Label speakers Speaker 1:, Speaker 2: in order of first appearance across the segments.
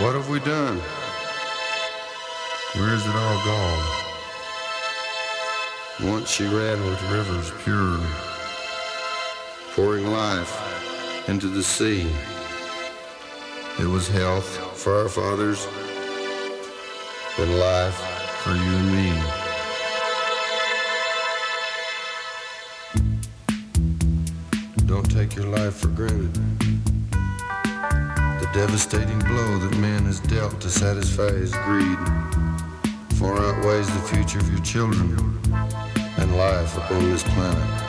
Speaker 1: What have we done? Where is it all gone? Once she ran with rivers pure, pouring life into the sea. It was health for our fathers and life for you and me. Don't take your life for granted. The devastating blow that man has dealt to satisfy his greed far outweighs the future of your children and life upon this planet.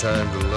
Speaker 1: Time to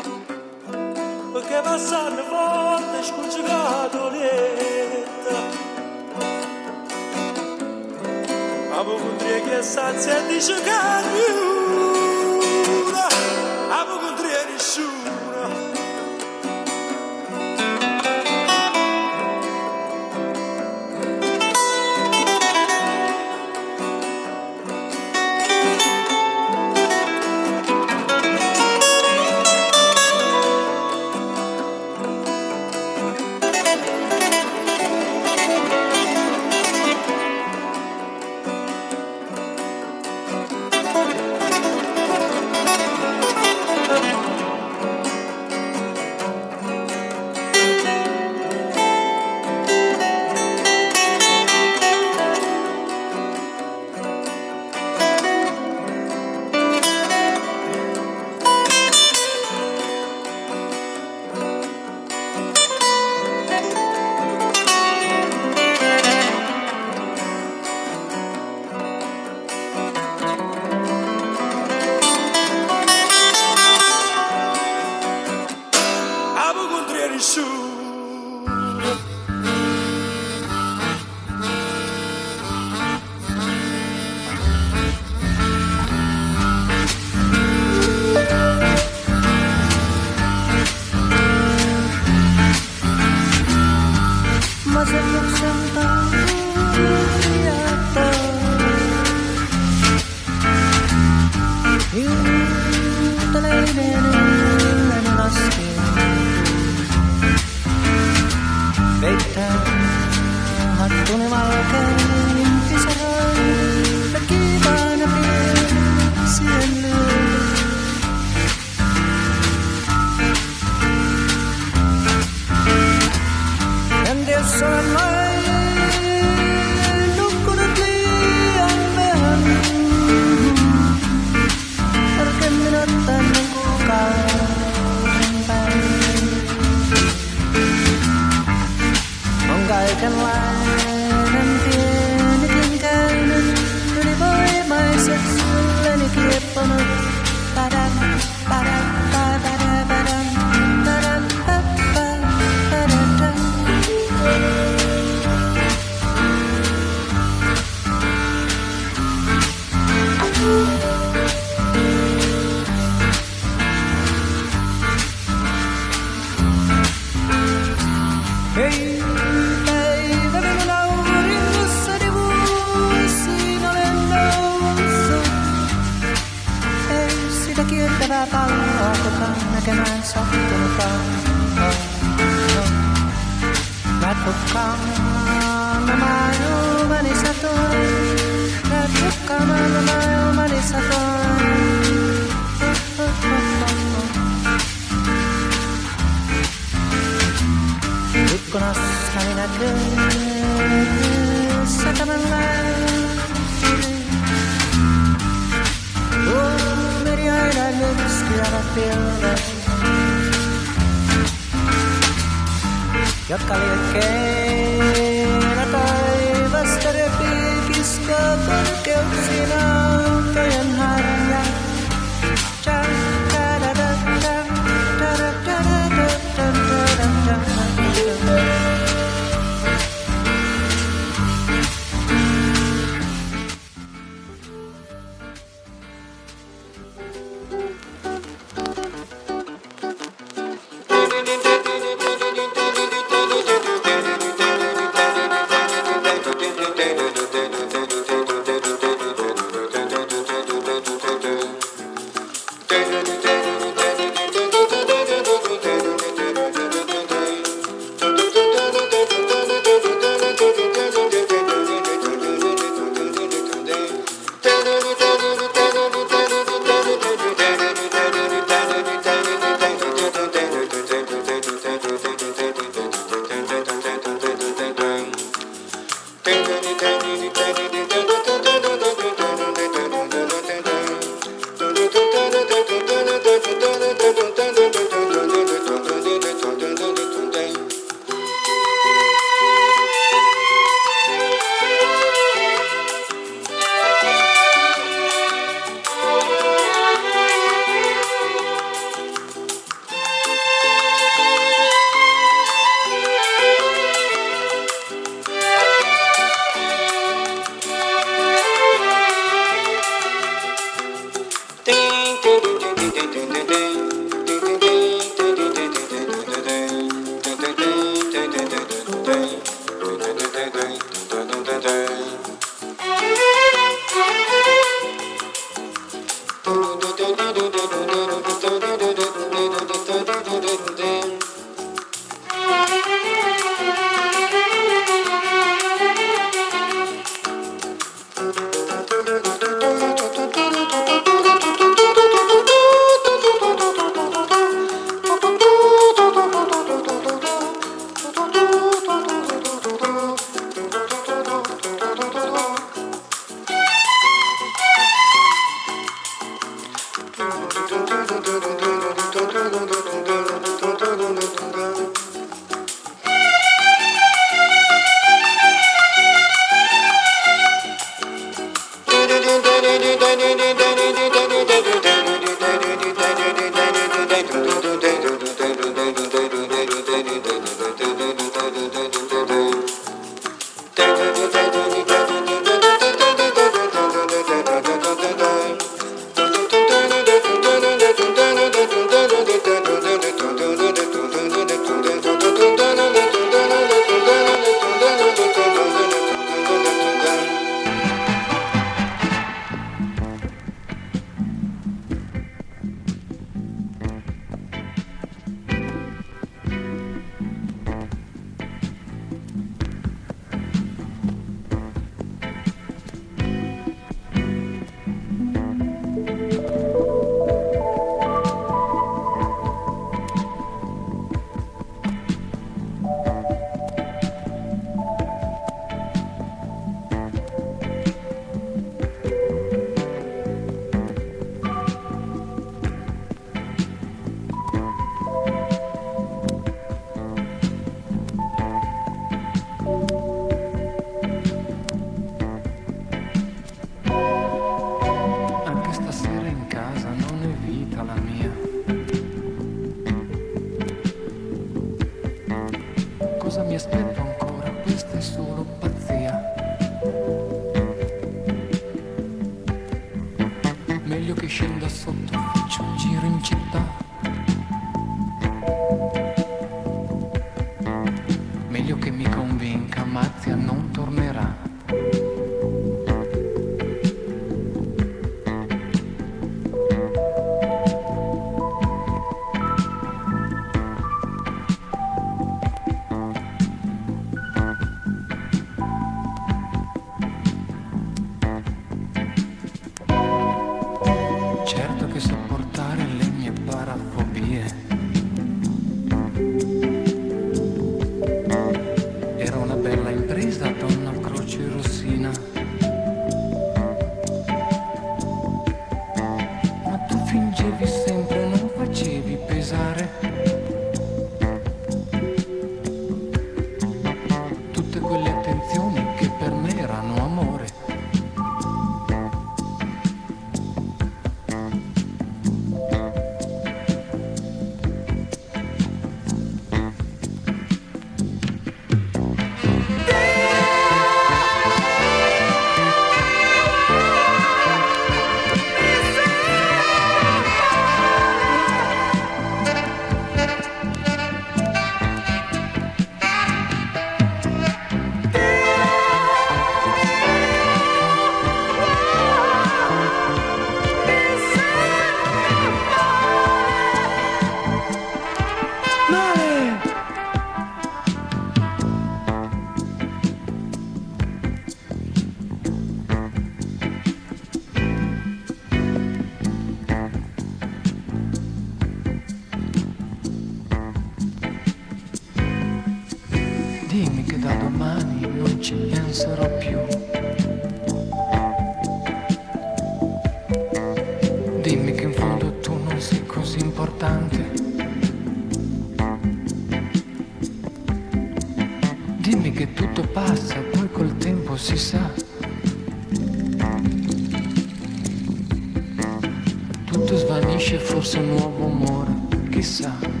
Speaker 2: Tutto svanisce, forse un nuovo amore, chissà.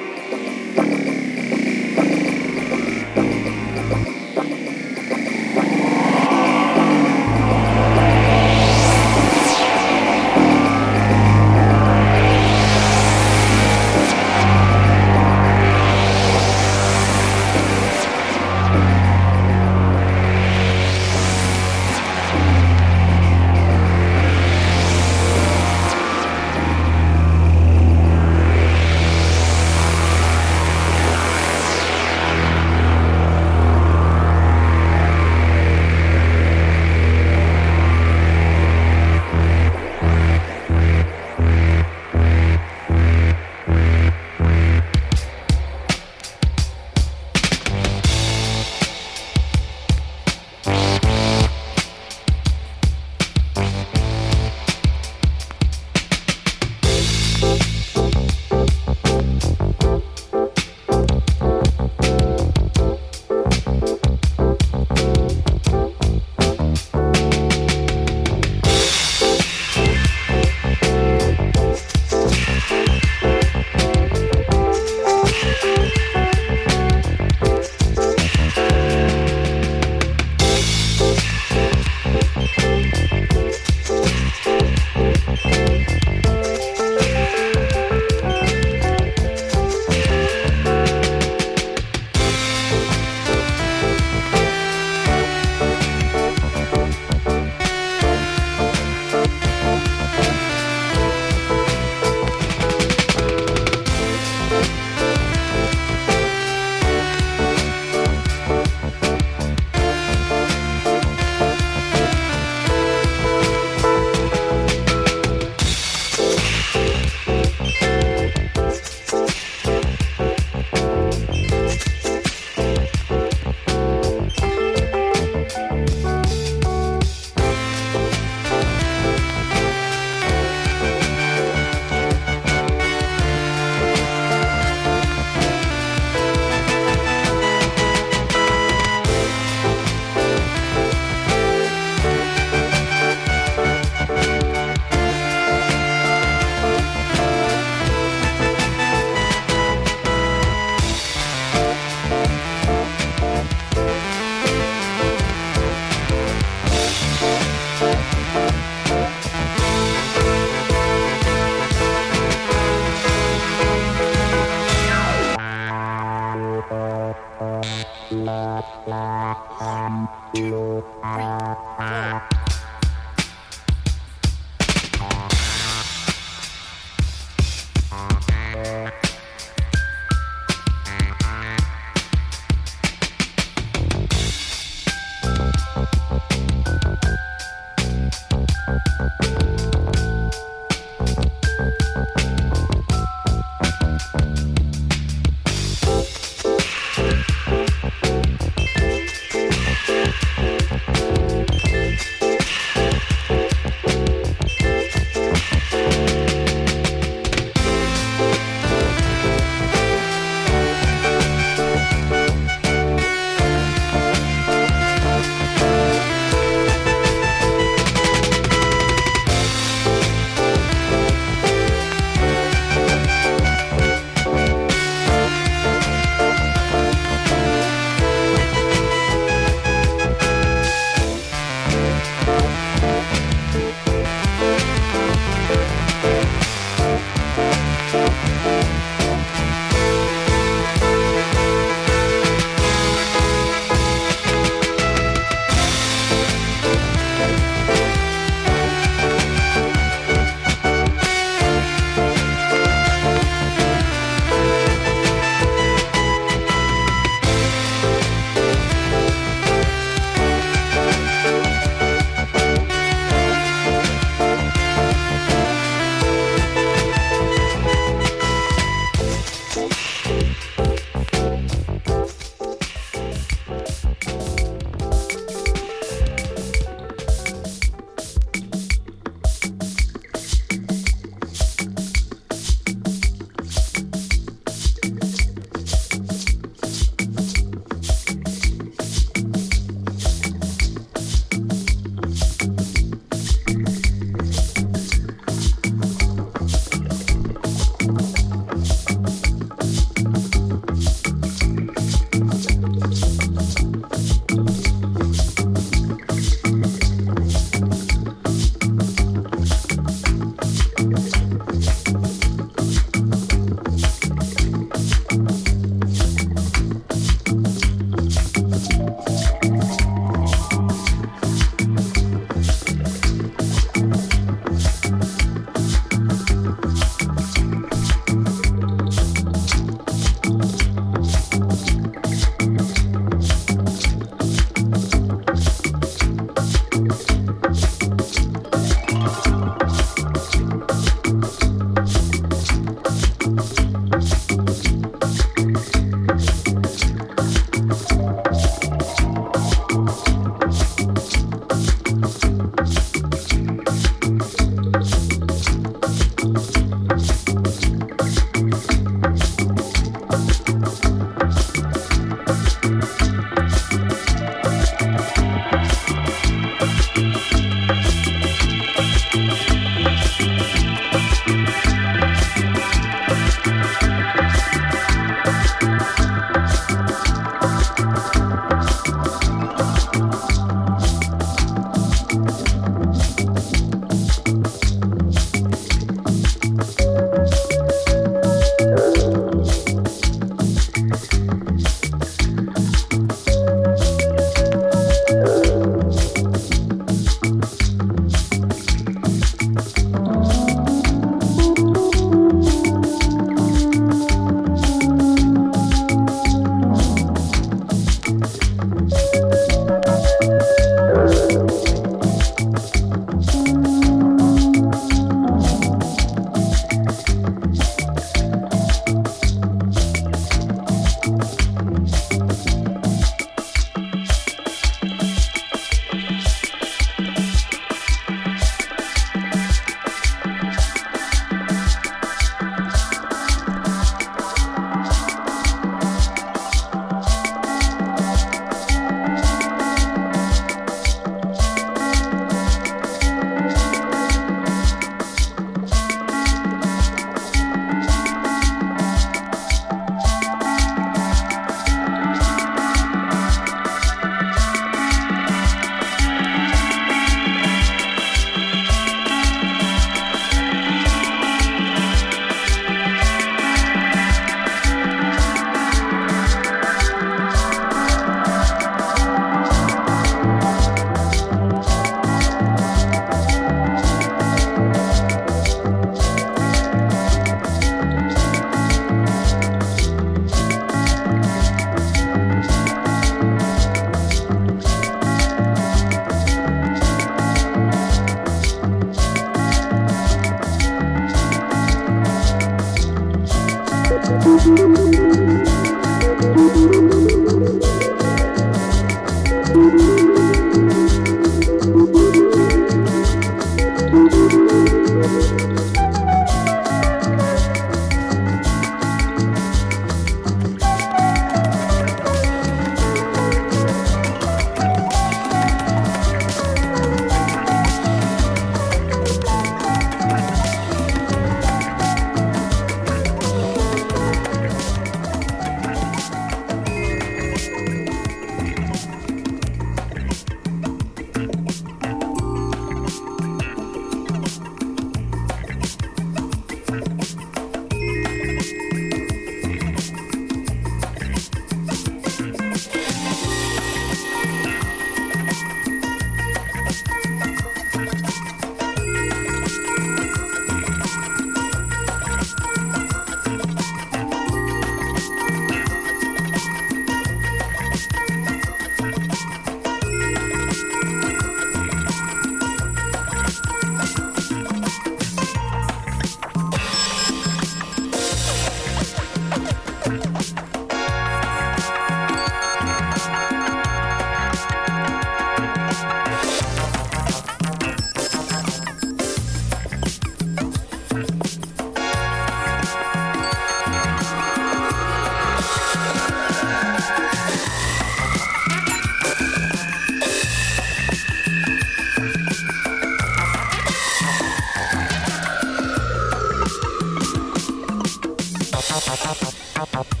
Speaker 3: Thank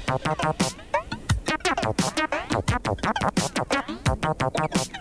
Speaker 3: you.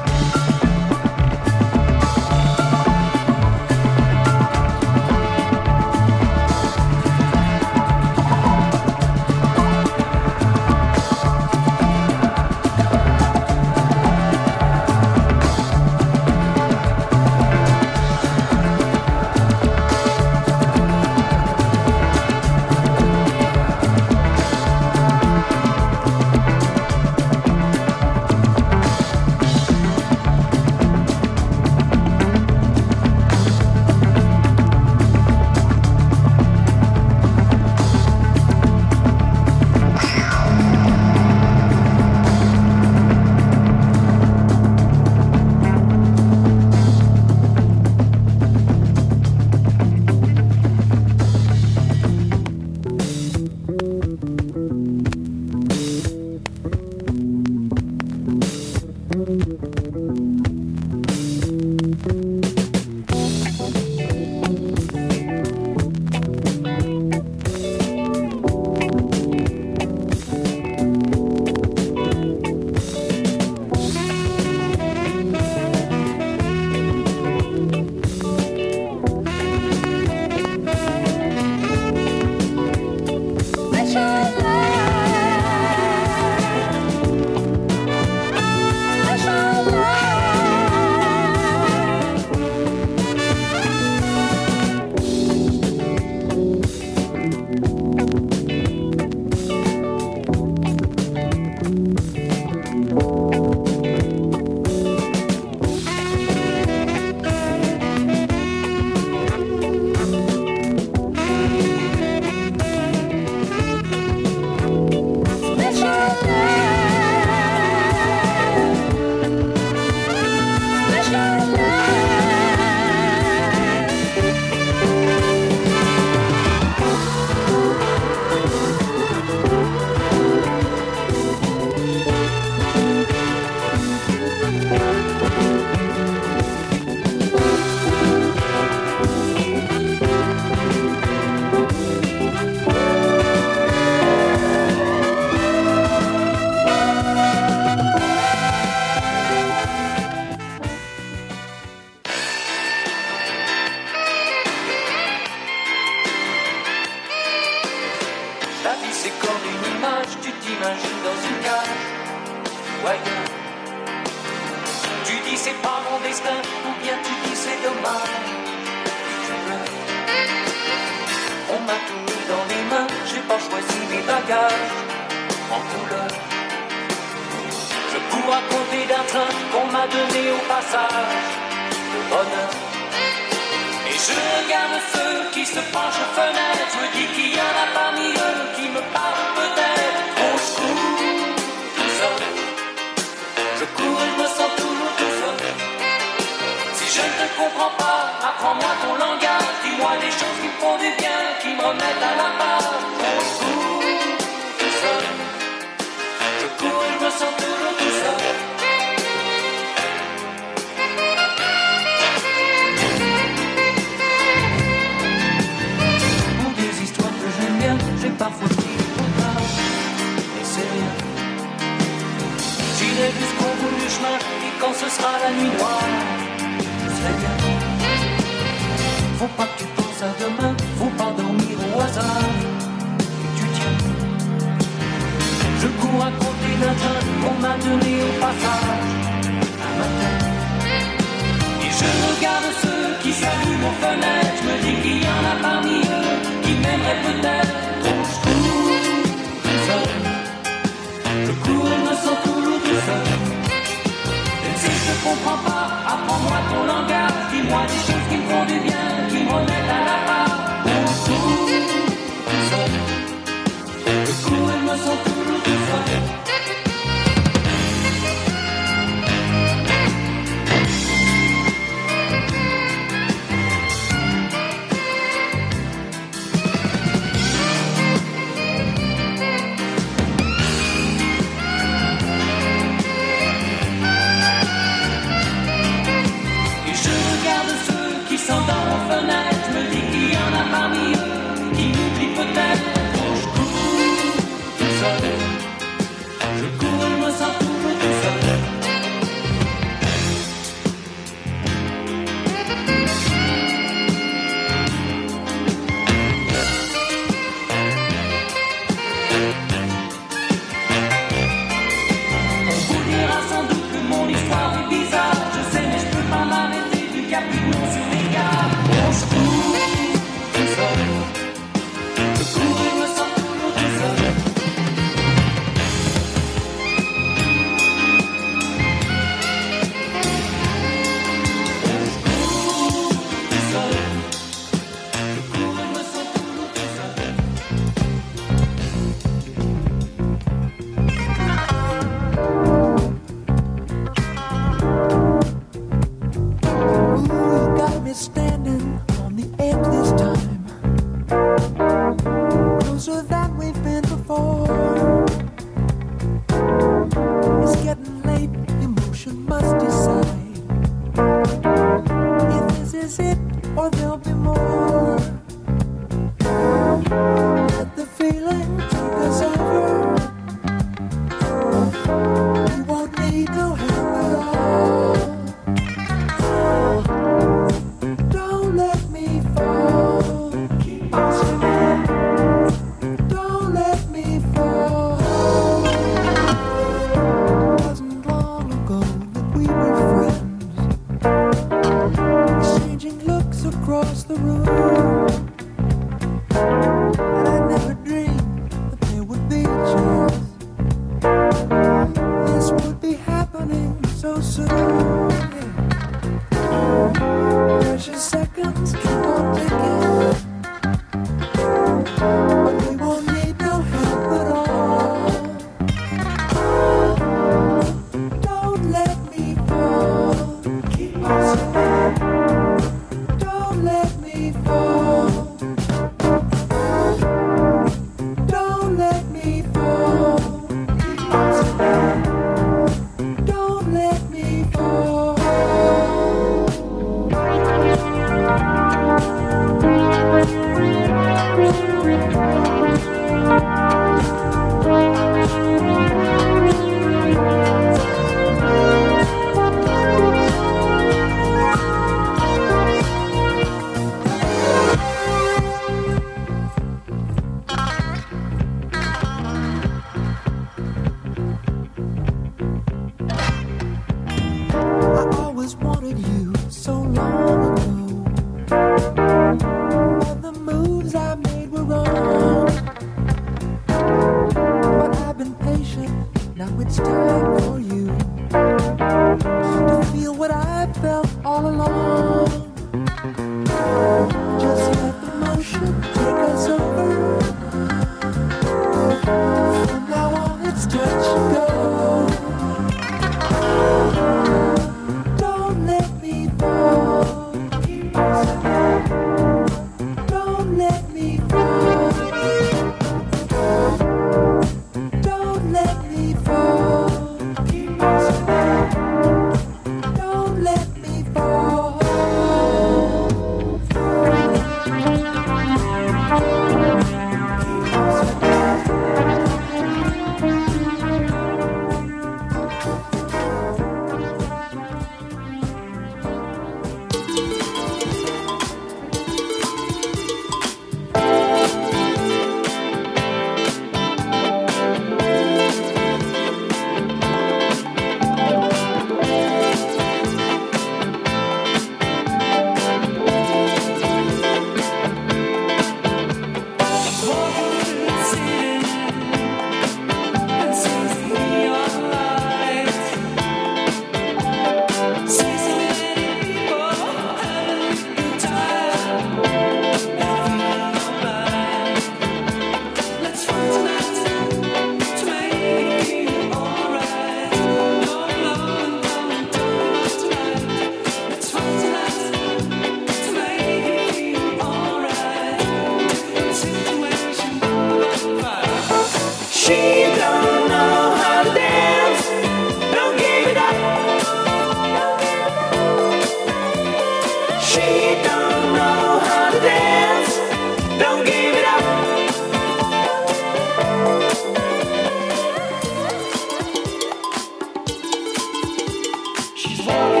Speaker 4: She's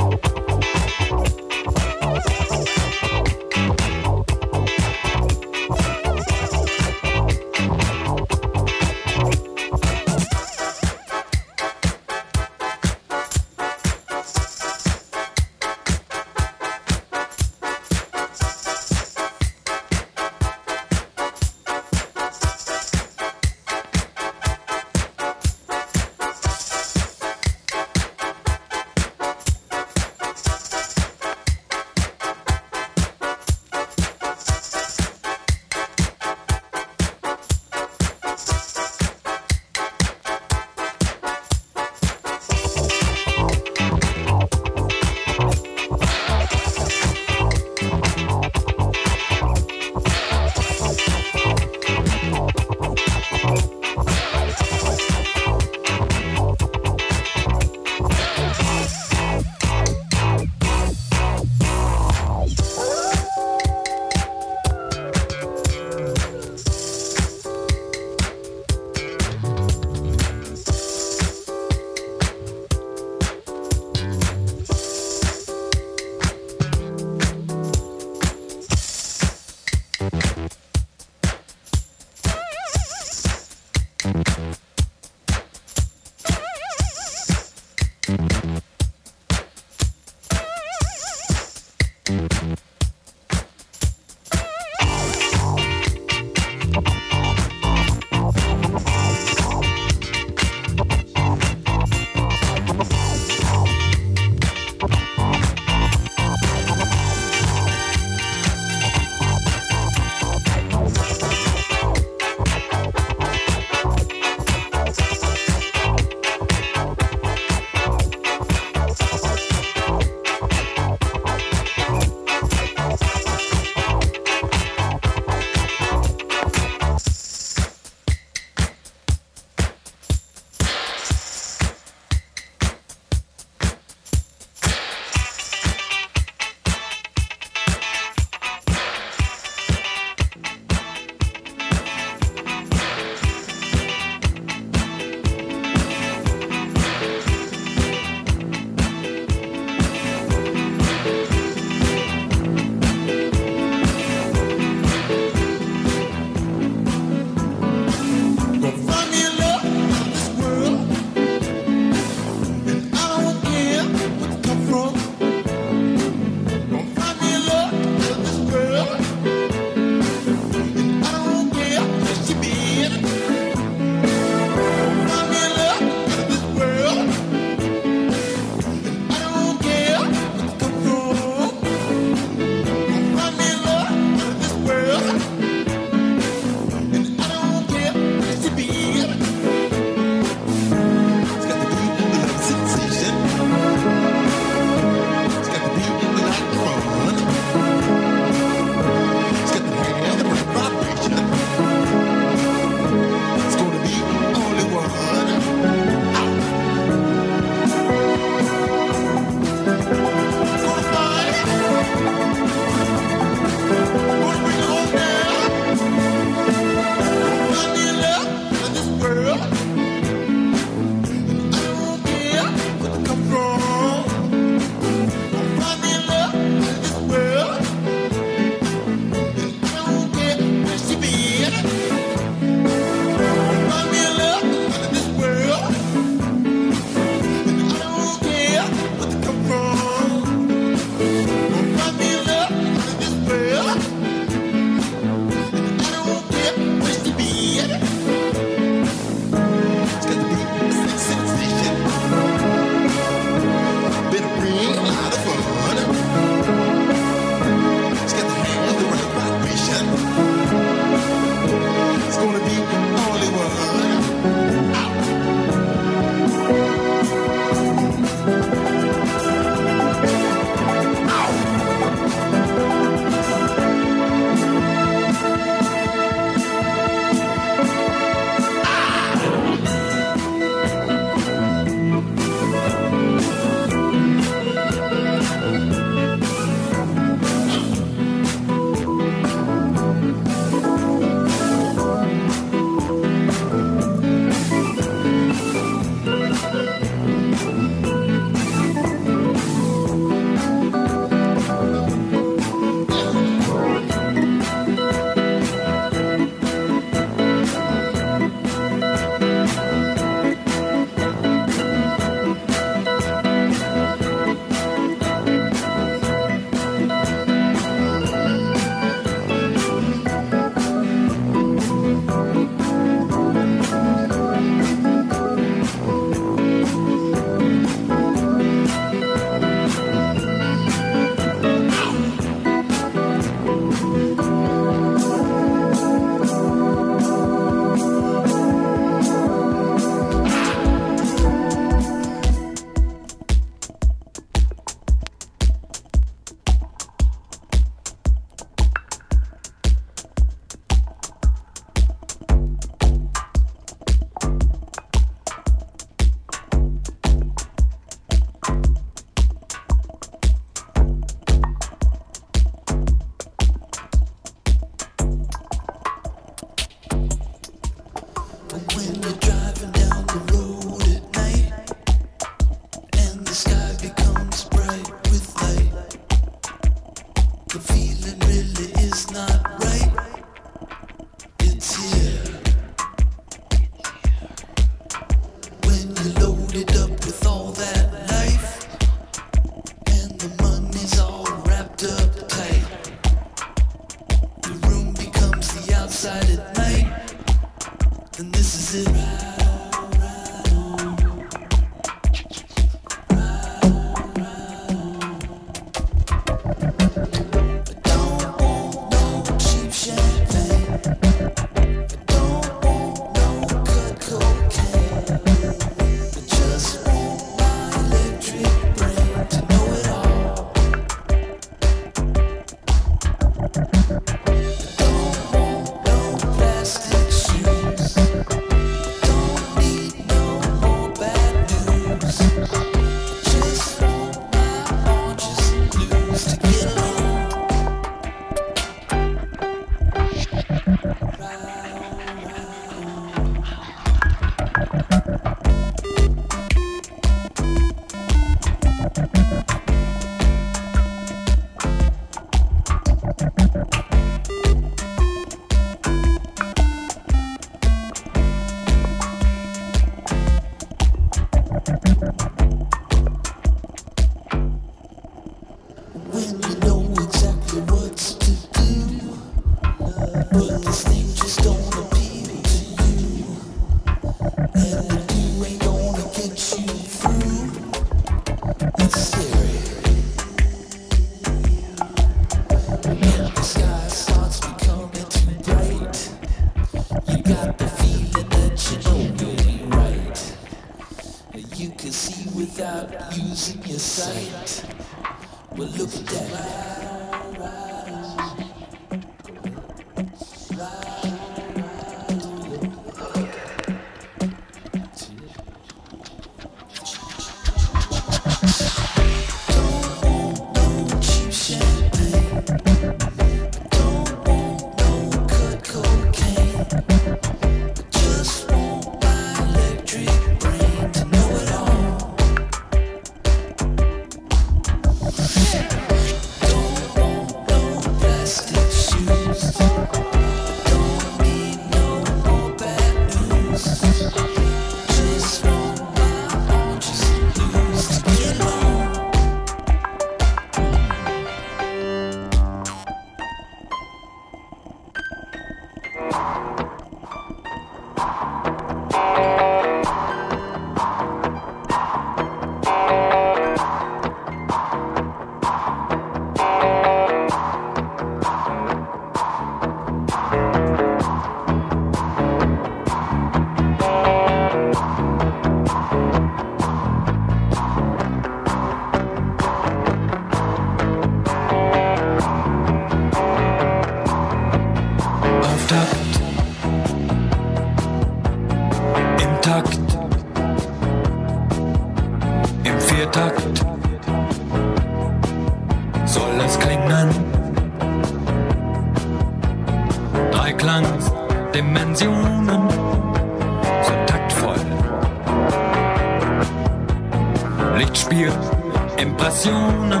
Speaker 5: Impressionen.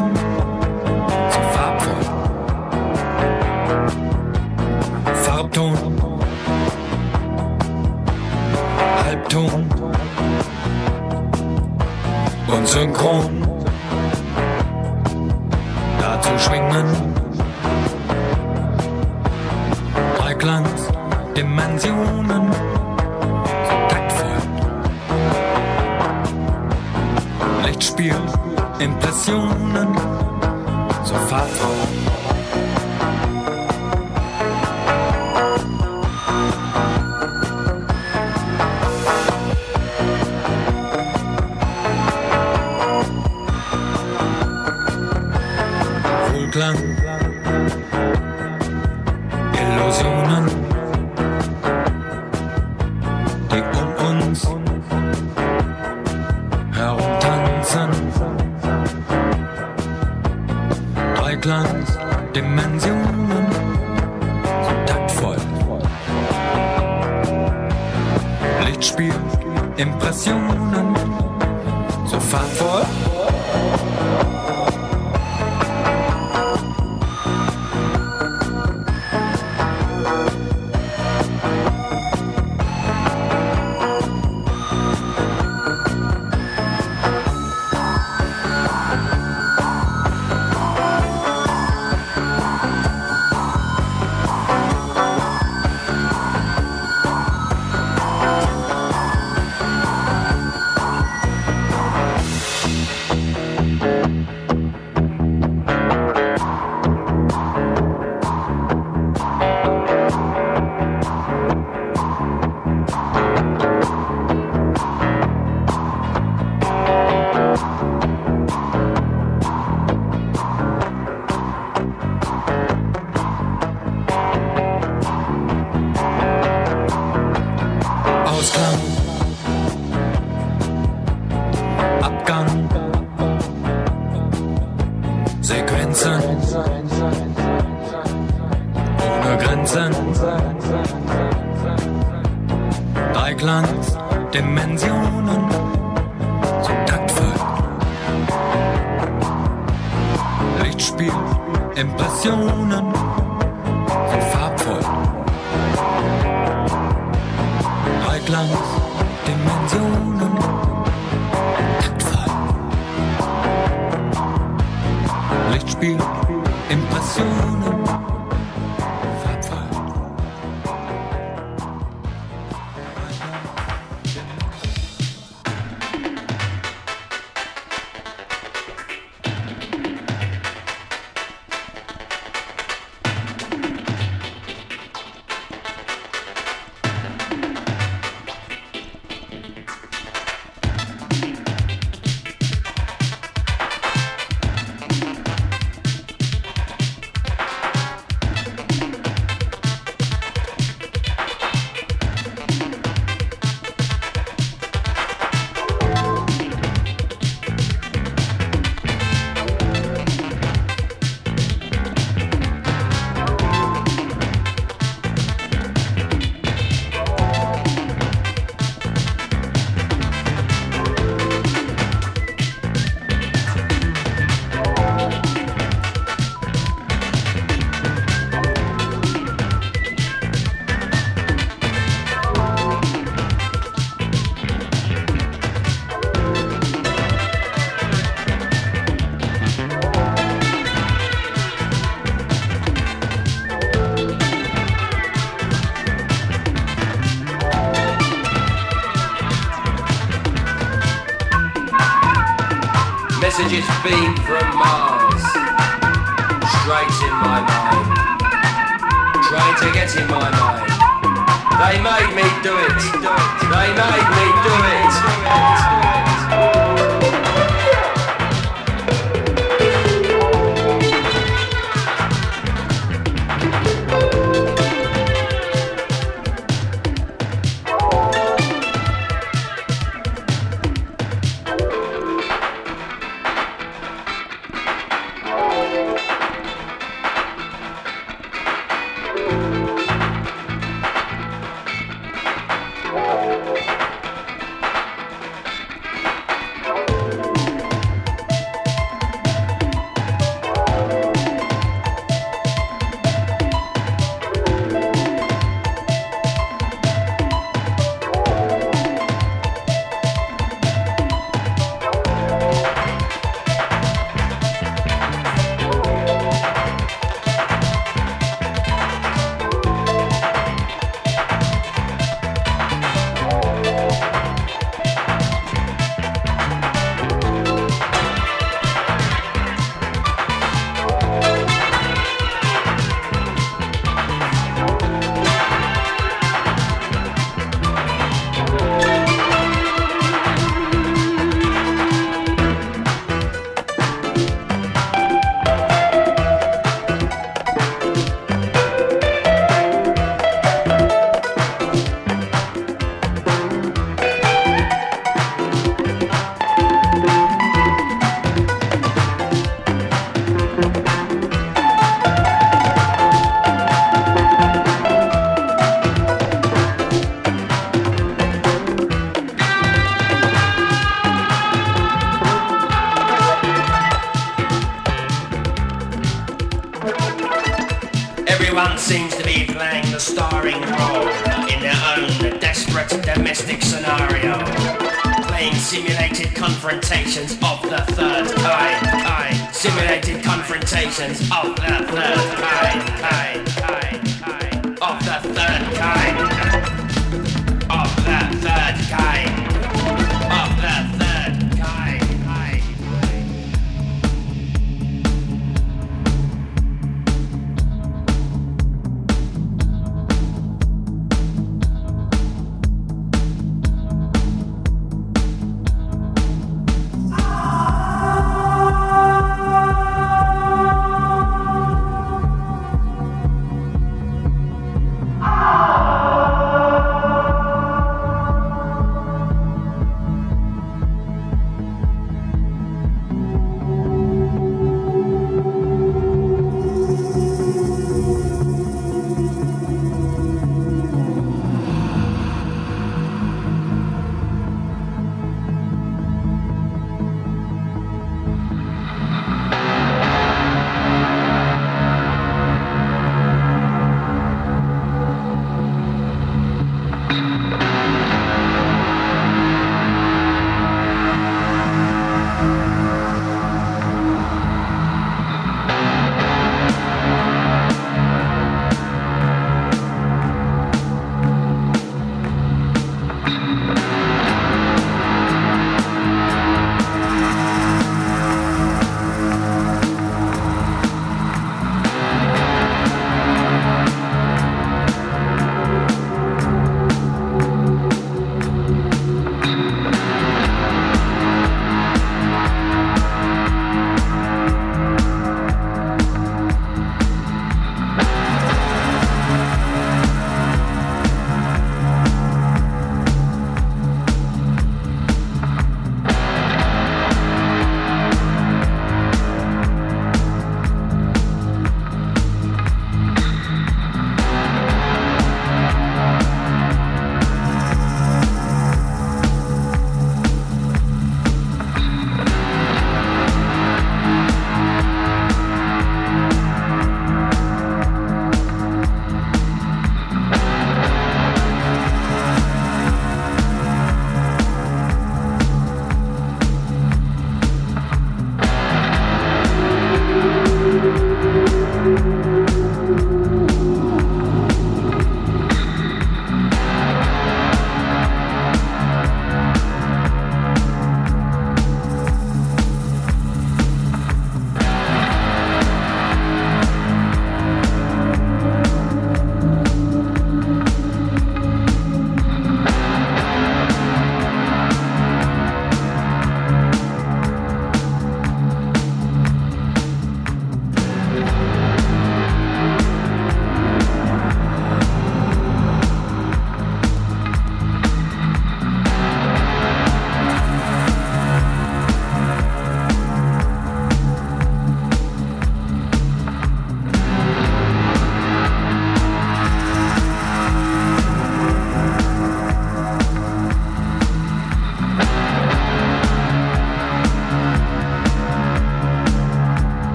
Speaker 5: Informationen zur Fahrt